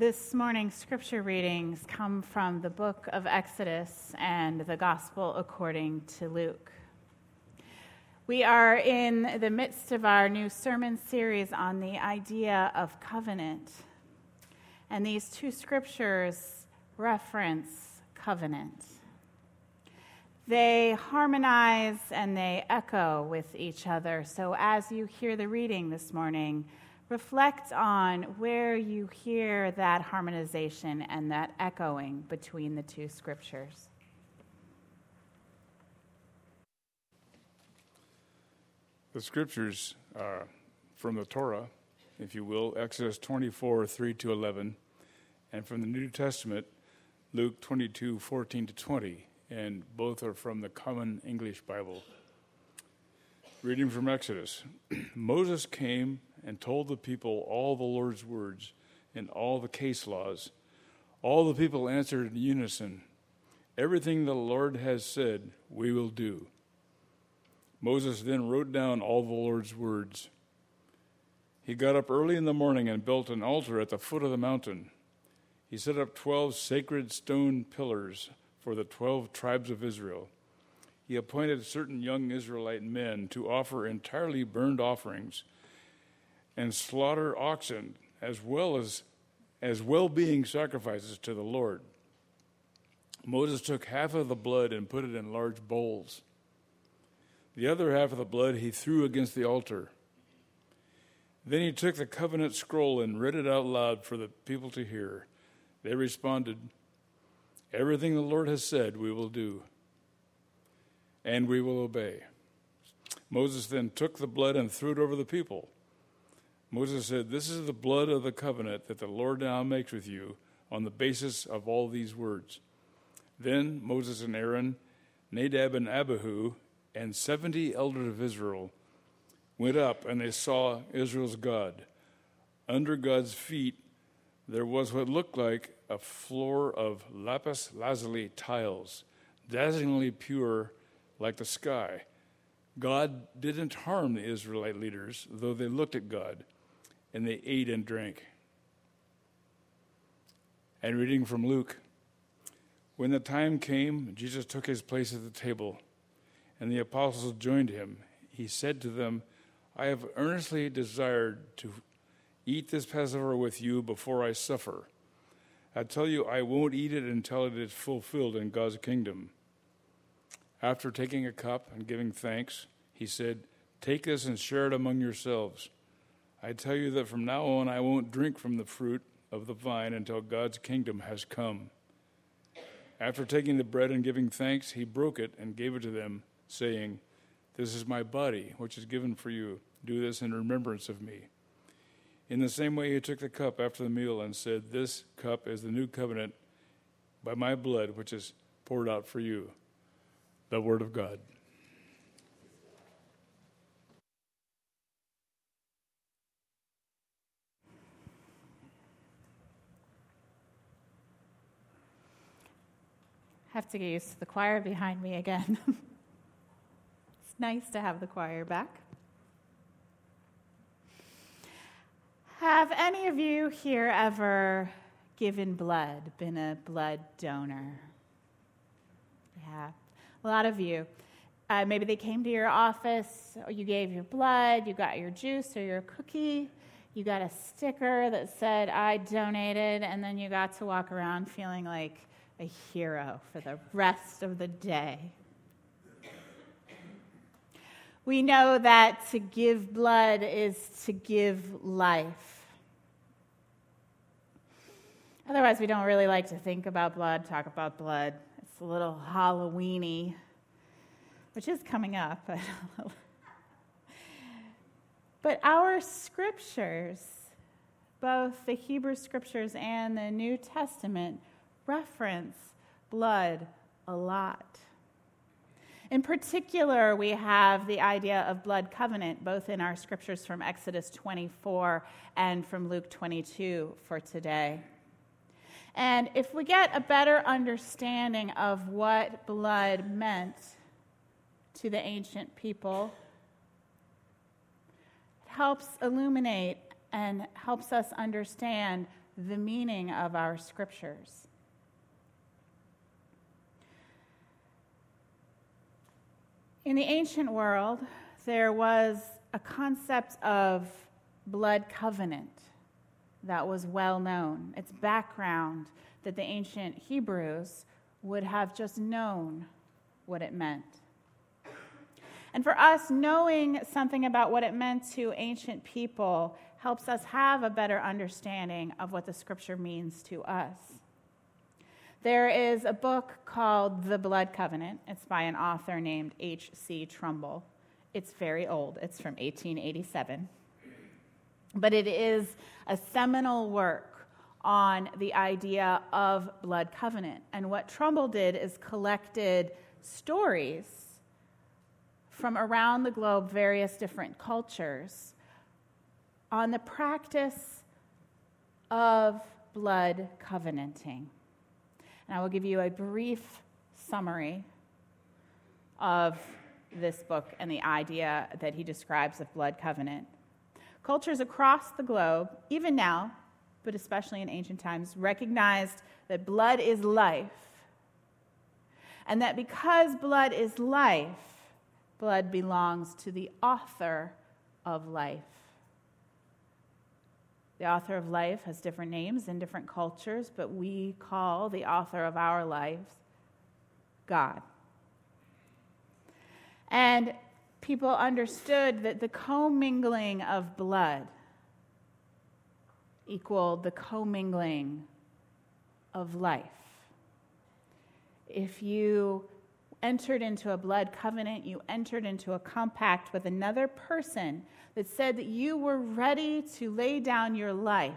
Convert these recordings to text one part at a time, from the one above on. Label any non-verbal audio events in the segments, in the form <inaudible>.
This morning's scripture readings come from the book of Exodus and the gospel according to Luke. We are in the midst of our new sermon series on the idea of covenant. And these two scriptures reference covenant. They harmonize and they echo with each other. So as you hear the reading this morning, reflect on where you hear that harmonization and that echoing between the two scriptures. The scriptures are from the Torah, if you will, Exodus 24, 3 to 11, and from the New Testament, Luke 22, 14 to 20, and both are from the Common English Bible. Reading from Exodus <clears throat> Moses came and told the people all the Lord's words and all the case laws. All the people answered in unison Everything the Lord has said, we will do. Moses then wrote down all the Lord's words. He got up early in the morning and built an altar at the foot of the mountain. He set up 12 sacred stone pillars for the 12 tribes of Israel. He appointed certain young Israelite men to offer entirely burned offerings and slaughter oxen as well as as well-being sacrifices to the Lord. Moses took half of the blood and put it in large bowls. The other half of the blood he threw against the altar. Then he took the covenant scroll and read it out loud for the people to hear. They responded, Everything the Lord has said, we will do, and we will obey. Moses then took the blood and threw it over the people. Moses said, This is the blood of the covenant that the Lord now makes with you on the basis of all these words. Then Moses and Aaron, Nadab and Abihu, and 70 elders of Israel went up and they saw Israel's God. Under God's feet, there was what looked like a floor of lapis lazuli tiles, dazzlingly pure like the sky. God didn't harm the Israelite leaders, though they looked at God and they ate and drank. And reading from Luke When the time came, Jesus took his place at the table, and the apostles joined him. He said to them, I have earnestly desired to eat this Passover with you before I suffer. I tell you, I won't eat it until it is fulfilled in God's kingdom. After taking a cup and giving thanks, he said, Take this and share it among yourselves. I tell you that from now on I won't drink from the fruit of the vine until God's kingdom has come. After taking the bread and giving thanks, he broke it and gave it to them, saying, This is my body, which is given for you. Do this in remembrance of me. In the same way, he took the cup after the meal and said, This cup is the new covenant by my blood, which is poured out for you. The Word of God. Have to get used to the choir behind me again. <laughs> it's nice to have the choir back. Have any of you here ever given blood, been a blood donor? Yeah, a lot of you. Uh, maybe they came to your office, you gave your blood, you got your juice or your cookie, you got a sticker that said, I donated, and then you got to walk around feeling like a hero for the rest of the day. We know that to give blood is to give life. Otherwise, we don't really like to think about blood, talk about blood. It's a little Halloweeny, which is coming up. but <laughs> our scriptures, both the Hebrew scriptures and the New Testament, reference blood a lot. In particular, we have the idea of blood covenant, both in our scriptures from Exodus 24 and from Luke 22 for today. And if we get a better understanding of what blood meant to the ancient people, it helps illuminate and helps us understand the meaning of our scriptures. In the ancient world, there was a concept of blood covenant that was well known. Its background that the ancient Hebrews would have just known what it meant. And for us, knowing something about what it meant to ancient people helps us have a better understanding of what the scripture means to us. There is a book called The Blood Covenant. It's by an author named H.C. Trumbull. It's very old, it's from 1887. But it is a seminal work on the idea of blood covenant. And what Trumbull did is collected stories from around the globe, various different cultures, on the practice of blood covenanting. And I will give you a brief summary of this book and the idea that he describes of blood covenant. Cultures across the globe, even now, but especially in ancient times, recognized that blood is life. And that because blood is life, blood belongs to the author of life. The author of life has different names in different cultures, but we call the author of our lives God. And people understood that the commingling of blood equaled the commingling of life. If you entered into a blood covenant, you entered into a compact with another person that said that you were ready to lay down your life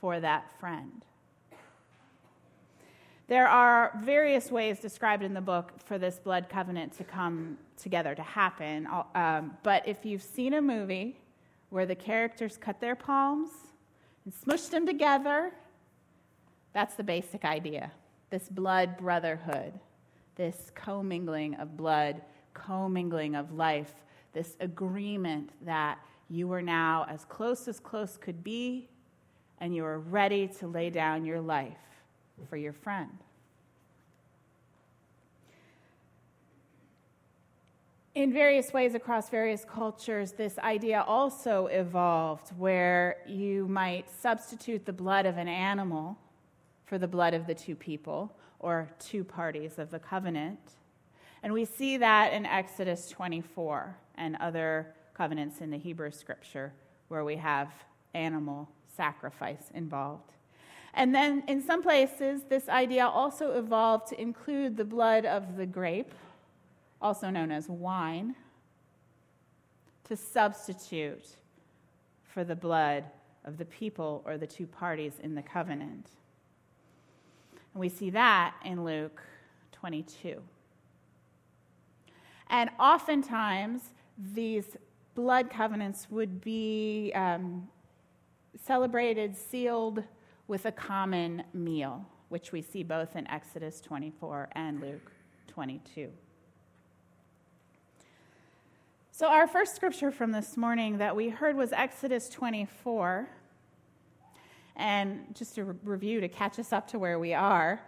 for that friend. There are various ways described in the book for this blood covenant to come together, to happen. Um, but if you've seen a movie where the characters cut their palms and smush them together, that's the basic idea this blood brotherhood this commingling of blood, commingling of life, this agreement that you are now as close as close could be, and you are ready to lay down your life for your friend. In various ways across various cultures, this idea also evolved where you might substitute the blood of an animal for the blood of the two people, or two parties of the covenant. And we see that in Exodus 24 and other covenants in the Hebrew scripture where we have animal sacrifice involved. And then in some places, this idea also evolved to include the blood of the grape, also known as wine, to substitute for the blood of the people or the two parties in the covenant. And we see that in Luke 22. And oftentimes, these blood covenants would be um, celebrated, sealed with a common meal, which we see both in Exodus 24 and Luke 22. So, our first scripture from this morning that we heard was Exodus 24. And just to re- review to catch us up to where we are,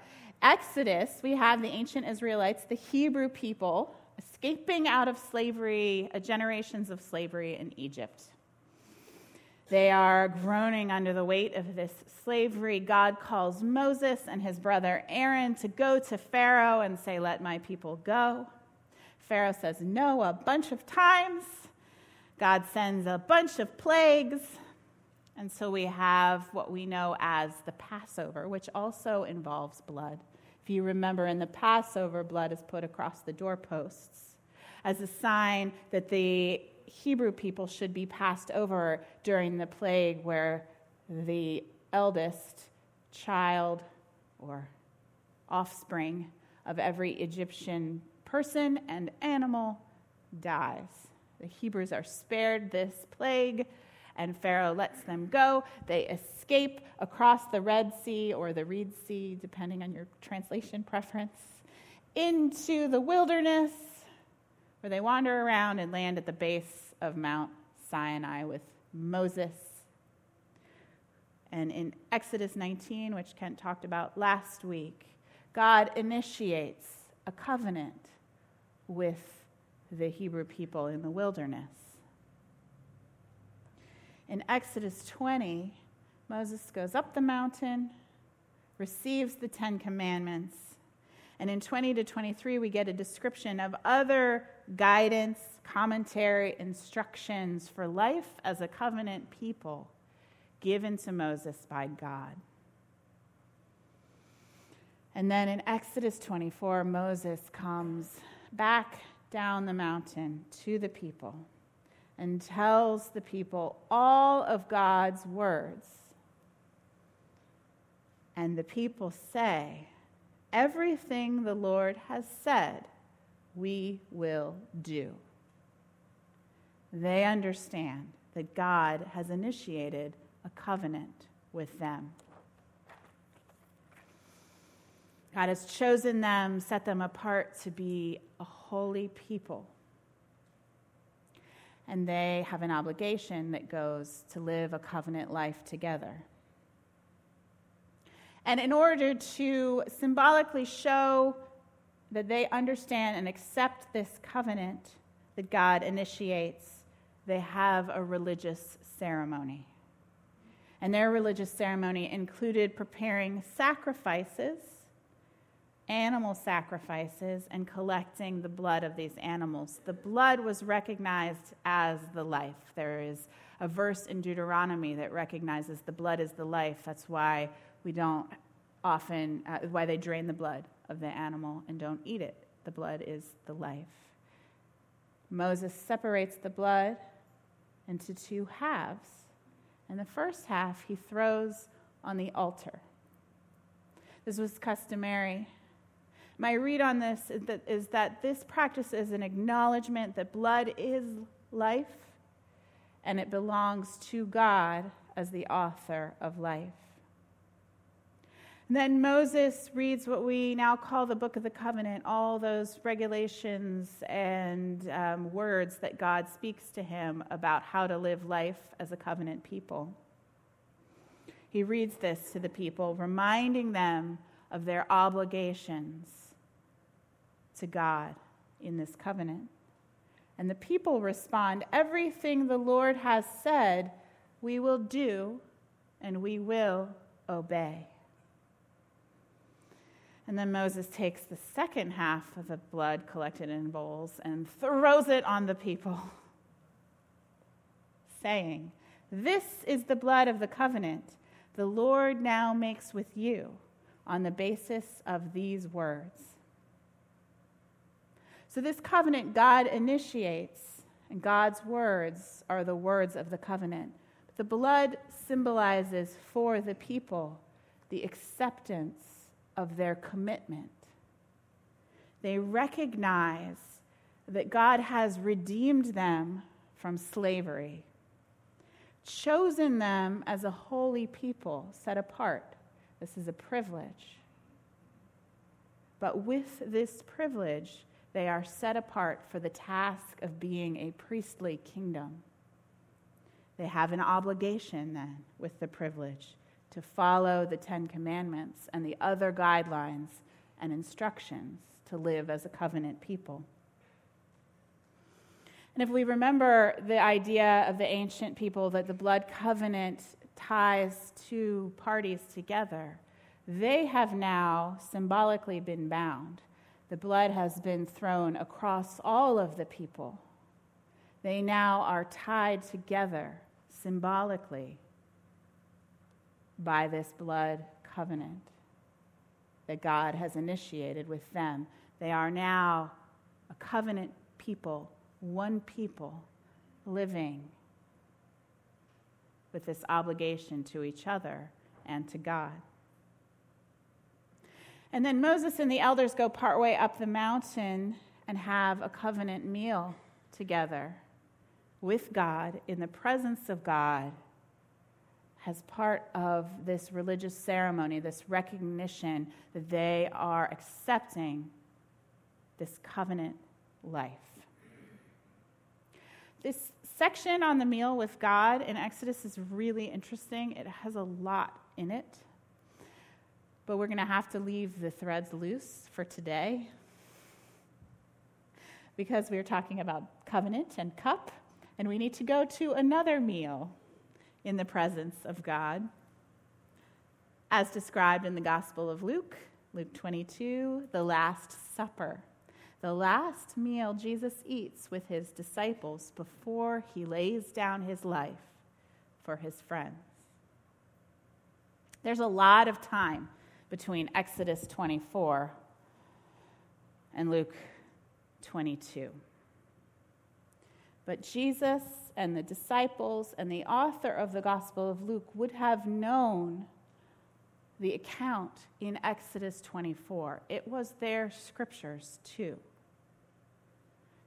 Exodus, we have the ancient Israelites, the Hebrew people, escaping out of slavery, uh, generations of slavery in Egypt. They are groaning under the weight of this slavery. God calls Moses and his brother Aaron to go to Pharaoh and say, Let my people go. Pharaoh says no a bunch of times. God sends a bunch of plagues. And so we have what we know as the Passover, which also involves blood. If you remember, in the Passover, blood is put across the doorposts as a sign that the Hebrew people should be passed over during the plague where the eldest child or offspring of every Egyptian person and animal dies. The Hebrews are spared this plague and Pharaoh lets them go. They escape across the Red Sea or the Reed Sea, depending on your translation preference, into the wilderness, where they wander around and land at the base of Mount Sinai with Moses And in Exodus 19, which Kent talked about last week, God initiates a covenant with the Hebrew people in the wilderness. In Exodus 20, Moses goes up the mountain, receives the Ten Commandments, and in 20 to 23, we get a description of other guidance, commentary, instructions for life as a covenant people given to Moses by God. And then in Exodus 24, Moses comes back down the mountain to the people and tells the people all of God's words. And the people say, Everything the Lord has said, we will do. They understand that God has initiated a covenant with them. God has chosen them, set them apart to be a holy people. And they have an obligation that goes to live a covenant life together. And in order to symbolically show that they understand and accept this covenant that God initiates, they have a religious ceremony. And their religious ceremony included preparing sacrifices, animal sacrifices, and collecting the blood of these animals. The blood was recognized as the life. There is a verse in Deuteronomy that recognizes the blood is the life. That's why we don't often, uh, why they drain the blood of the animal and don't eat it. The blood is the life. Moses separates the blood into two halves, and the first half he throws on the altar. This was customary. My read on this is that, is that this practice is an acknowledgement that blood is life and it belongs to God as the author of life. And then Moses reads what we now call the Book of the Covenant, all those regulations and um, words that God speaks to him about how to live life as a covenant people. He reads this to the people, reminding them of their obligations to God in this covenant. And the people respond everything the Lord has said, we will do and we will obey. And then Moses takes the second half of the blood collected in bowls and throws it on the people, <laughs> saying, This is the blood of the covenant the Lord now makes with you on the basis of these words. So, this covenant God initiates, and God's words are the words of the covenant. The blood symbolizes for the people the acceptance of their commitment. They recognize that God has redeemed them from slavery, chosen them as a holy people set apart. This is a privilege. But with this privilege, they are set apart for the task of being a priestly kingdom. They have an obligation then with the privilege to follow the Ten Commandments and the other guidelines and instructions to live as a covenant people. And if we remember the idea of the ancient people that the blood covenant ties two parties together, they have now symbolically been bound. The blood has been thrown across all of the people. They now are tied together symbolically by this blood covenant that God has initiated with them. They are now a covenant people, one people, living with this obligation to each other and to God. And then Moses and the elders go partway up the mountain and have a covenant meal together with God in the presence of God as part of this religious ceremony, this recognition that they are accepting this covenant life. This section on the meal with God in Exodus is really interesting. It has a lot in it. But we're going to have to leave the threads loose for today because we are talking about covenant and cup, and we need to go to another meal in the presence of God, as described in the Gospel of Luke, Luke 22, the Last Supper. The last meal Jesus eats with his disciples before he lays down his life for his friends. There's a lot of time between Exodus 24 and Luke 22. But Jesus and the disciples and the author of the Gospel of Luke would have known the account in Exodus 24. It was their scriptures too.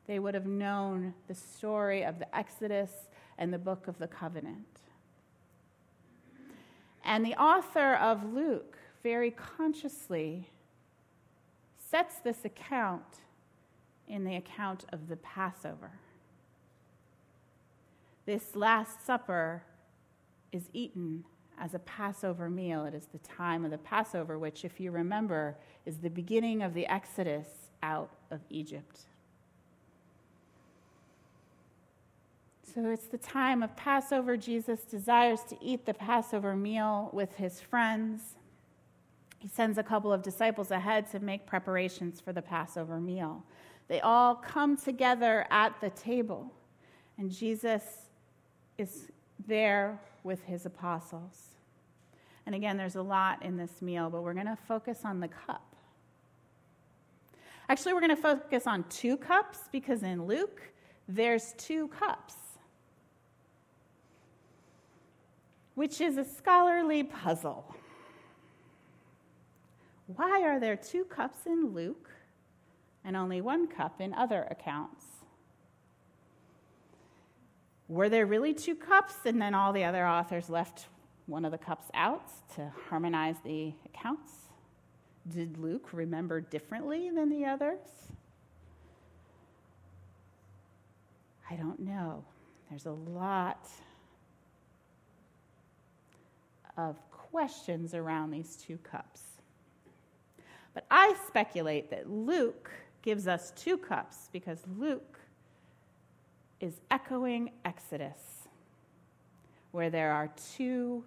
They would have known the story of the Exodus and the book of the covenant. And the author of Luke very consciously sets this account in the account of the Passover. This Last Supper is eaten as a Passover meal. It is the time of the Passover, which, if you remember, is the beginning of the Exodus out of Egypt. So it's the time of Passover. Jesus desires to eat the Passover meal with his friends. He sends a couple of disciples ahead to make preparations for the Passover meal. They all come together at the table, and Jesus is there with his apostles. And again, there's a lot in this meal, but we're going to focus on the cup. Actually, we're going to focus on two cups because in Luke, there's two cups, which is a scholarly puzzle. Why are there two cups in Luke and only one cup in other accounts? Were there really two cups and then all the other authors left one of the cups out to harmonize the accounts? Did Luke remember differently than the others? I don't know. There's a lot of questions around these two cups. But I speculate that Luke gives us two cups because Luke is echoing Exodus, where there are two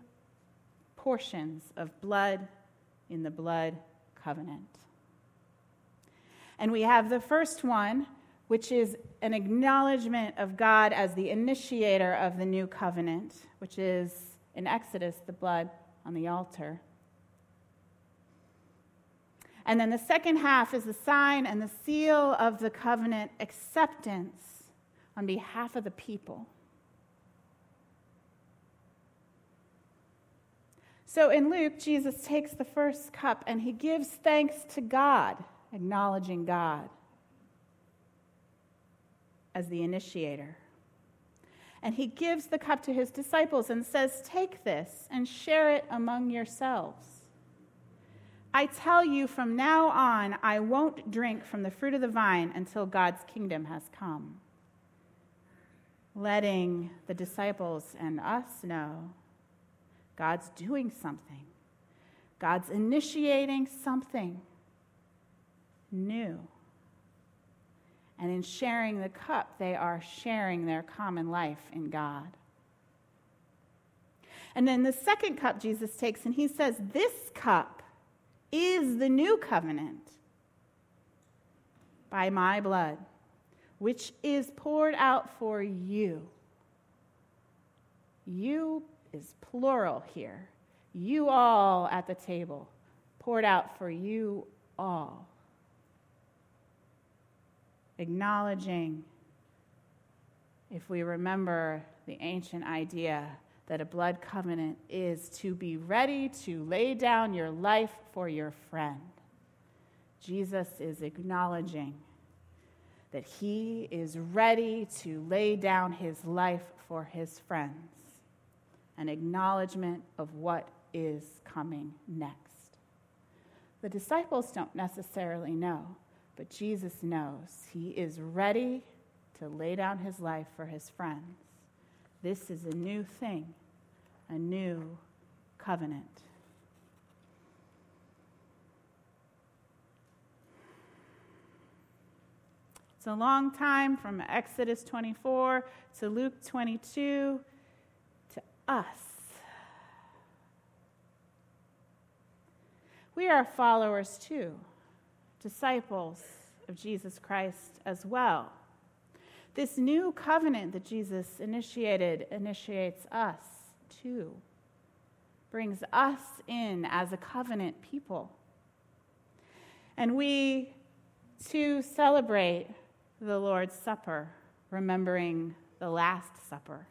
portions of blood in the blood covenant. And we have the first one, which is an acknowledgement of God as the initiator of the new covenant, which is in Exodus the blood on the altar. And then the second half is the sign and the seal of the covenant acceptance on behalf of the people. So in Luke, Jesus takes the first cup and he gives thanks to God, acknowledging God as the initiator. And he gives the cup to his disciples and says, Take this and share it among yourselves. I tell you from now on, I won't drink from the fruit of the vine until God's kingdom has come. Letting the disciples and us know God's doing something, God's initiating something new. And in sharing the cup, they are sharing their common life in God. And then the second cup Jesus takes, and he says, This cup is the new covenant by my blood, which is poured out for you. You is plural here. You all at the table, poured out for you all. Acknowledging, if we remember the ancient idea that a blood covenant is to be ready to lay down your life for your friend. Jesus is acknowledging that he is ready to lay down his life for his friends, an acknowledgement of what is coming next. The disciples don't necessarily know, but Jesus knows he is ready to lay down his life for his friends. This is a new thing, a new covenant. It's a long time from Exodus 24 to Luke 22 to us. We are followers too, disciples of Jesus Christ as well. This new covenant that Jesus initiated initiates us too, brings us in as a covenant people. And we too celebrate the Lord's Supper, remembering the Last Supper.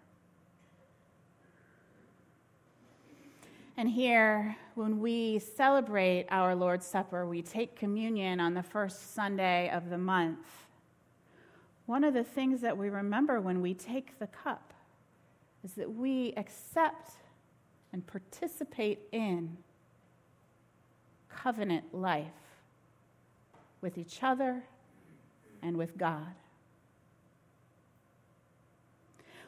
And here, when we celebrate our Lord's Supper, we take communion on the first Sunday of the month. One of the things that we remember when we take the cup is that we accept and participate in covenant life with each other and with God.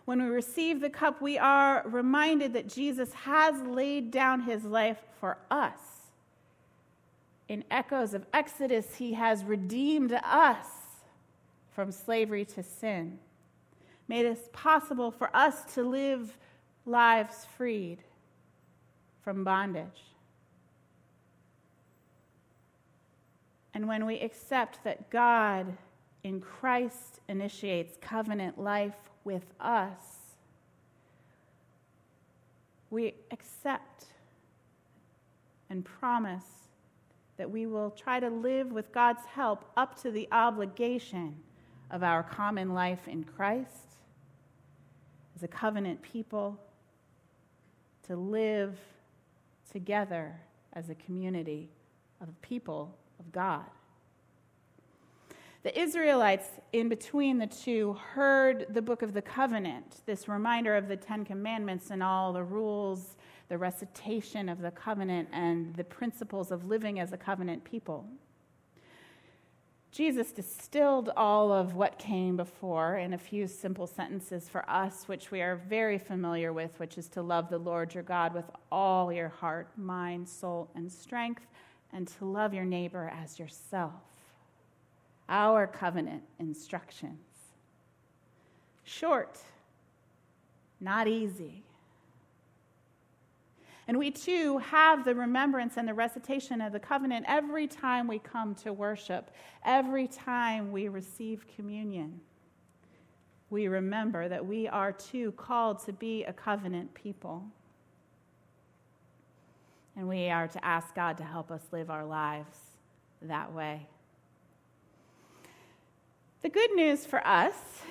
When we receive the cup, we are reminded that Jesus has laid down his life for us. In echoes of Exodus, he has redeemed us from slavery to sin, made it possible for us to live lives freed from bondage. And when we accept that God in Christ initiates covenant life with us, we accept and promise that we will try to live with God's help up to the obligation of our common life in Christ as a covenant people to live together as a community of people of God. The Israelites, in between the two, heard the book of the covenant, this reminder of the Ten Commandments and all the rules, the recitation of the covenant, and the principles of living as a covenant people. Jesus distilled all of what came before in a few simple sentences for us, which we are very familiar with, which is to love the Lord your God with all your heart, mind, soul, and strength, and to love your neighbor as yourself our covenant instructions. Short, not easy. And we too have the remembrance and the recitation of the covenant every time we come to worship, every time we receive communion. We remember that we are too called to be a covenant people. And we are to ask God to help us live our lives that way. The good news for us,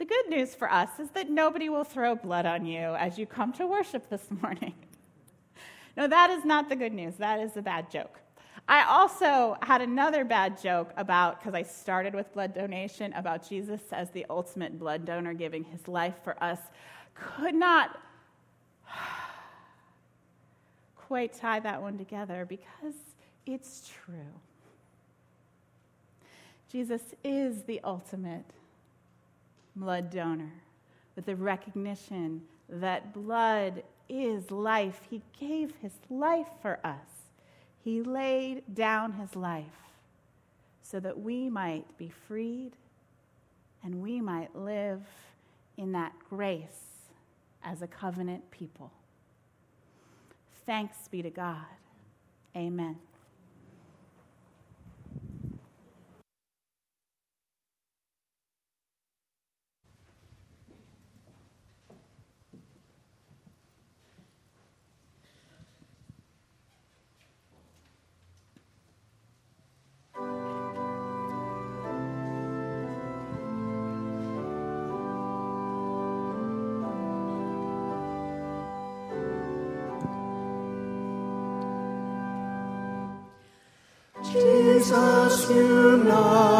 the good news for us is that nobody will throw blood on you as you come to worship this <laughs> morning. No, that is not the good news. That is a bad joke. I also had another bad joke about, because I started with blood donation, about Jesus as the ultimate blood donor giving his life for us. Could not <sighs> quite tie that one together because it's true. Jesus is the ultimate blood donor with the recognition that blood is life. He gave his life for us, he laid down his life so that we might be freed and we might live in that grace as a covenant people. Thanks be to God. Amen. Jesus,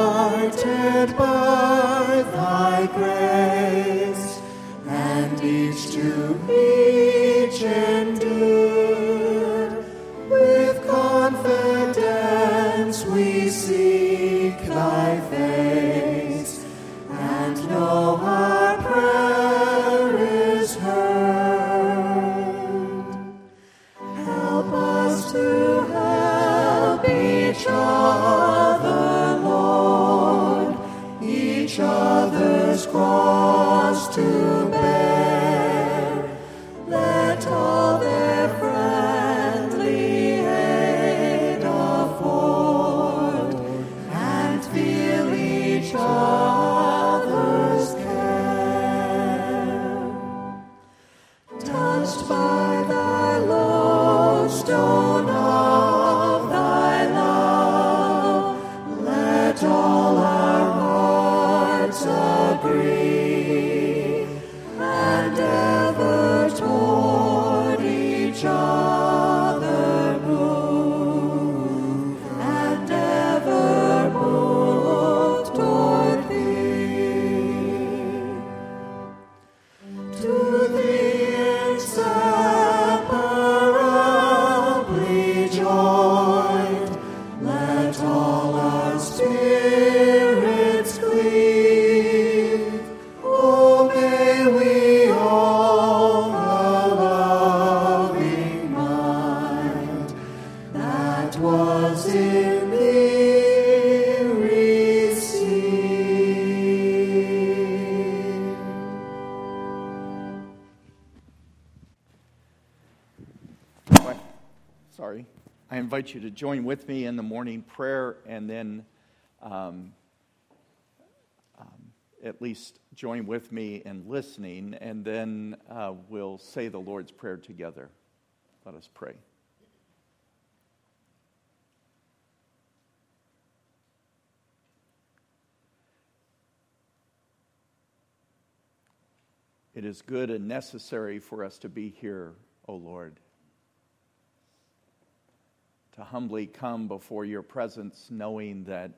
invite you to join with me in the morning prayer and then um, um, at least join with me in listening, and then uh, we'll say the Lord's Prayer together. Let us pray. It is good and necessary for us to be here, O Lord to humbly come before your presence, knowing that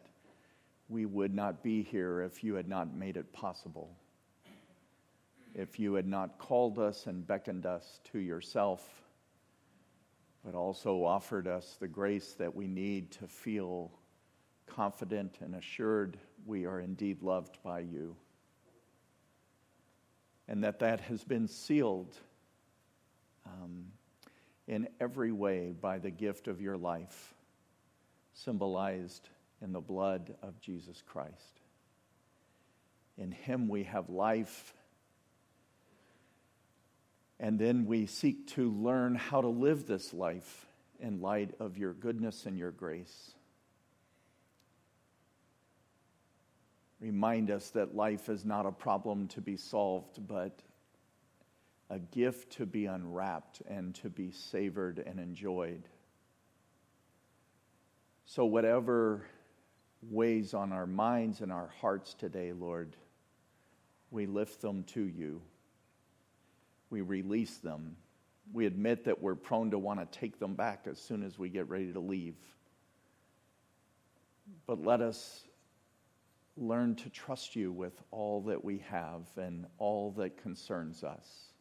we would not be here if you had not made it possible. If you had not called us and beckoned us to yourself, but also offered us the grace that we need to feel confident and assured we are indeed loved by you. And that that has been sealed um, in every way by the gift of your life, symbolized in the blood of Jesus Christ. In Him we have life, and then we seek to learn how to live this life in light of your goodness and your grace. Remind us that life is not a problem to be solved, but a gift to be unwrapped and to be savored and enjoyed. So, whatever weighs on our minds and our hearts today, Lord, we lift them to you. We release them. We admit that we're prone to want to take them back as soon as we get ready to leave. But let us learn to trust you with all that we have and all that concerns us.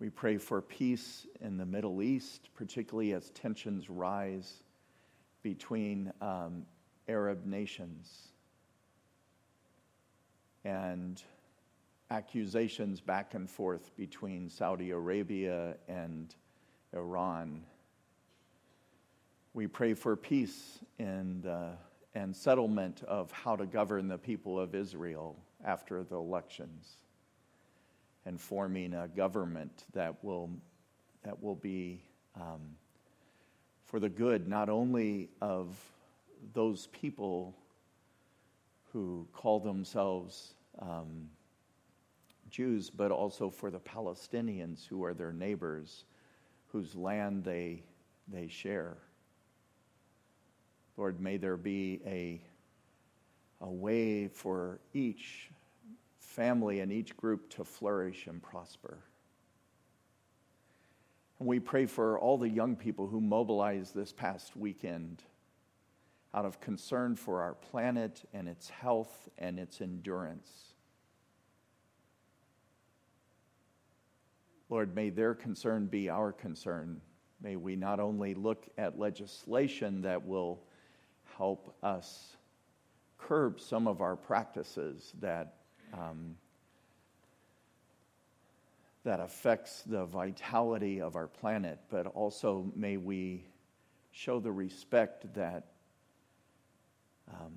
We pray for peace in the Middle East, particularly as tensions rise between um, Arab nations and accusations back and forth between Saudi Arabia and Iran. We pray for peace and, and settlement of how to govern the people of Israel after the elections and forming a government that will, that will be um, for the good not only of those people who call themselves um, Jews, but also for the Palestinians who are their neighbors, whose land they, they share. Lord, may there be a, a way for each family and each group to flourish and prosper. And we pray for all the young people who mobilized this past weekend out of concern for our planet and its health and its endurance. Lord, may their concern be our concern. May we not only look at legislation that will help us curb some of our practices that um, that affects the vitality of our planet, but also may we show the respect that um,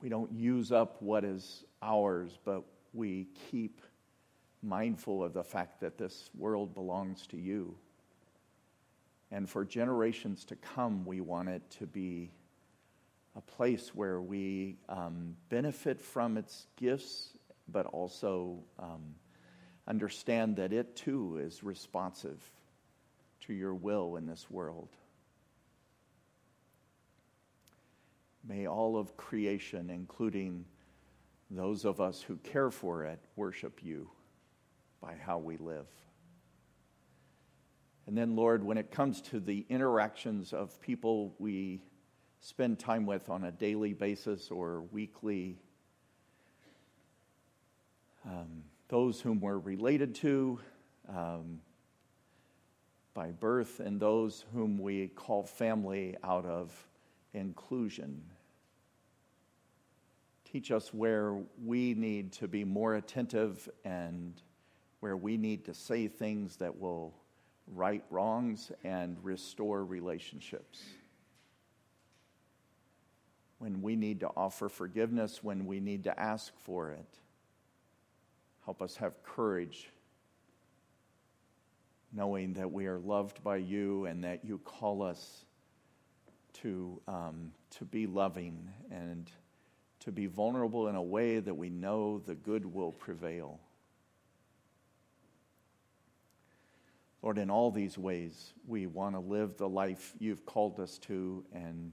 we don't use up what is ours, but we keep mindful of the fact that this world belongs to you. And for generations to come, we want it to be a place where we um, benefit from its gifts, but also um, understand that it too is responsive to your will in this world. May all of creation, including those of us who care for it, worship you by how we live. And then, Lord, when it comes to the interactions of people we spend time with on a daily basis or weekly, um, those whom we're related to um, by birth, and those whom we call family out of inclusion. Teach us where we need to be more attentive and where we need to say things that will right wrongs and restore relationships. When we need to offer forgiveness, when we need to ask for it. Help us have courage, knowing that we are loved by you and that you call us to, um, to be loving and to be vulnerable in a way that we know the good will prevail. Lord, in all these ways, we want to live the life you've called us to and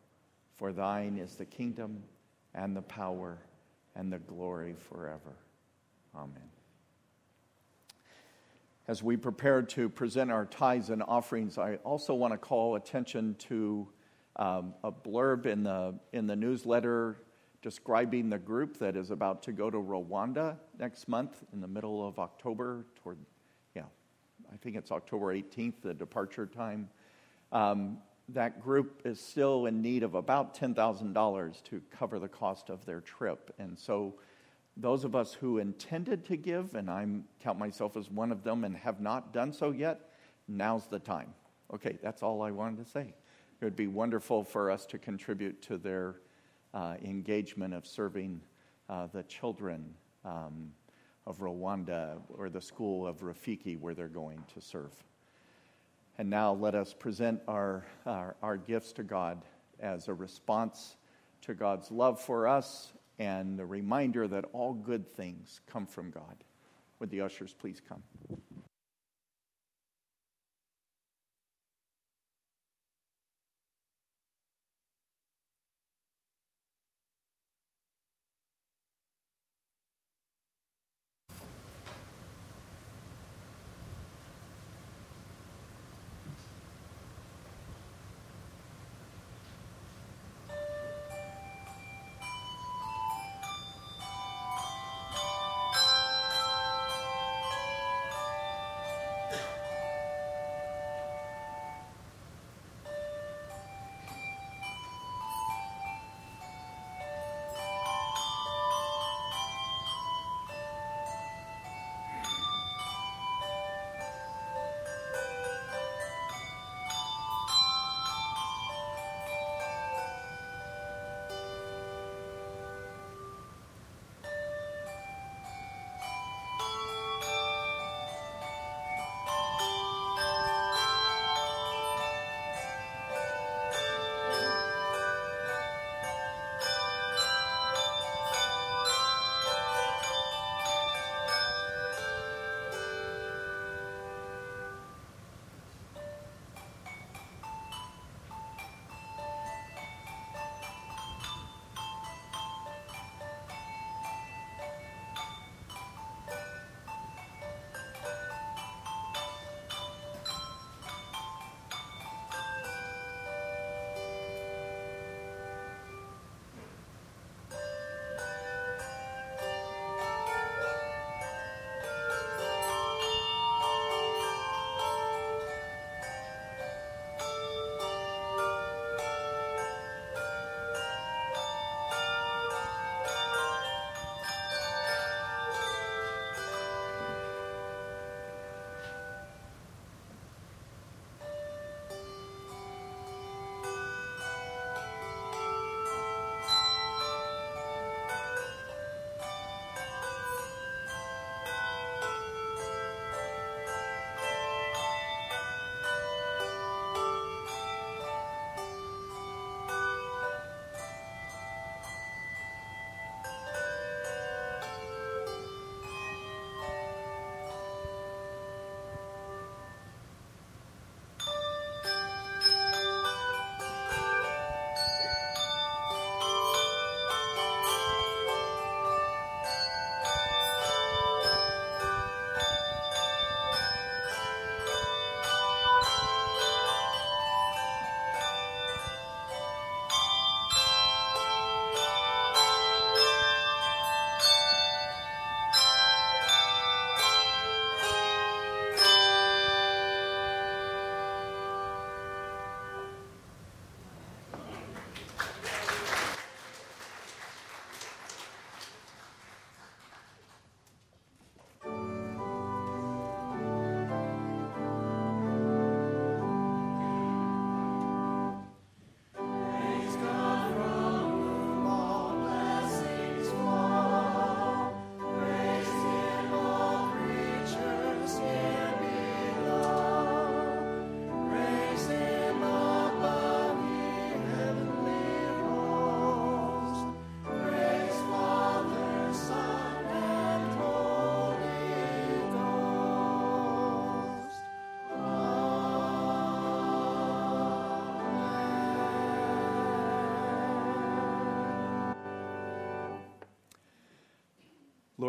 For thine is the kingdom, and the power, and the glory forever. Amen as we prepare to present our tithes and offerings, I also want to call attention to um, a blurb in the, in the newsletter describing the group that is about to go to Rwanda next month in the middle of October, toward, yeah, I think it's October 18th, the departure time. Um, that group is still in need of about $10,000 to cover the cost of their trip. And so those of us who intended to give, and I count myself as one of them and have not done so yet, now's the time. Okay, that's all I wanted to say. It would be wonderful for us to contribute to their uh, engagement of serving uh, the children um, of Rwanda or the school of Rafiki where they're going to serve. And now let us present our, our, our gifts to God as a response to God's love for us and a reminder that all good things come from God. Would the ushers please come?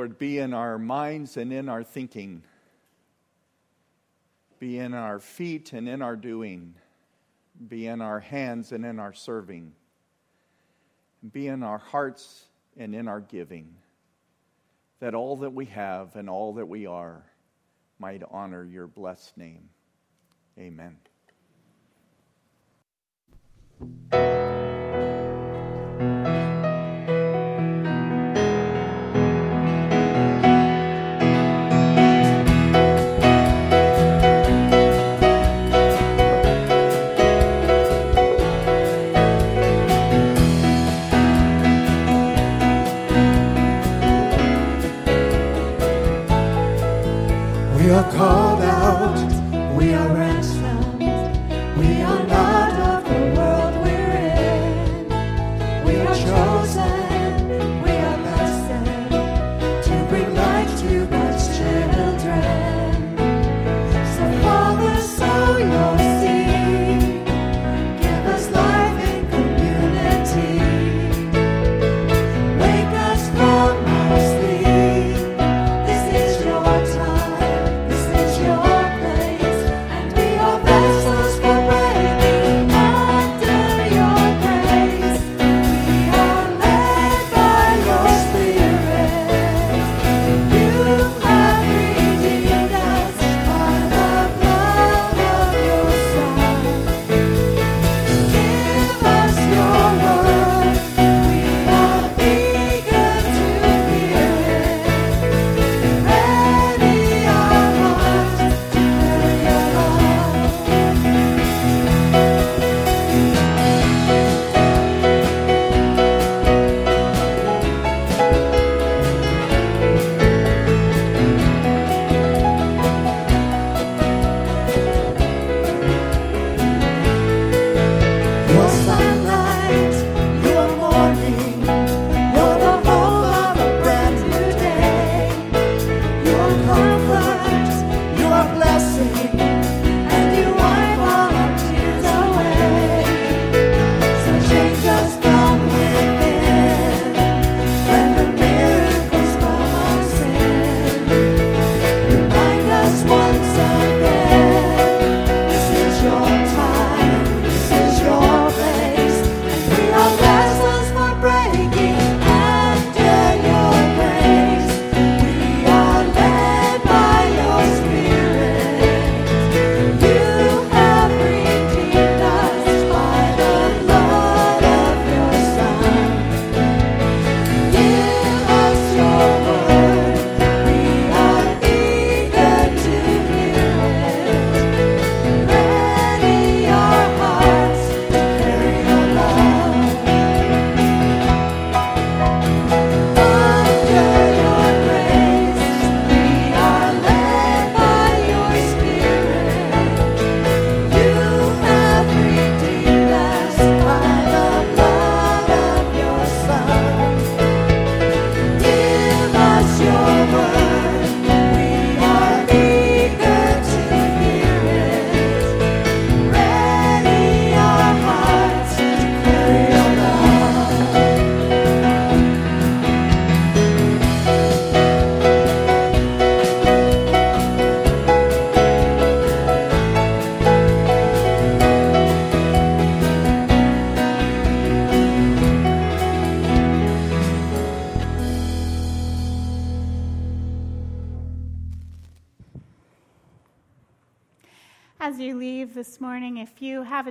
Lord, be in our minds and in our thinking, be in our feet and in our doing, be in our hands and in our serving, be in our hearts and in our giving, that all that we have and all that we are might honor your blessed name. Amen. We are called out, we are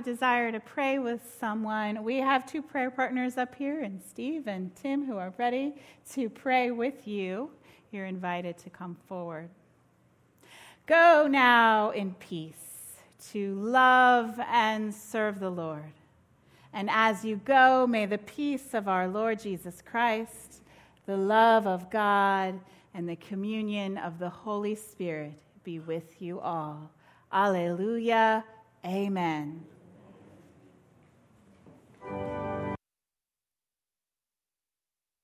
desire to pray with someone, we have two prayer partners up here, and Steve and Tim, who are ready to pray with you. You're invited to come forward. Go now in peace to love and serve the Lord. And as you go, may the peace of our Lord Jesus Christ, the love of God, and the communion of the Holy Spirit be with you all. Alleluia. Amen.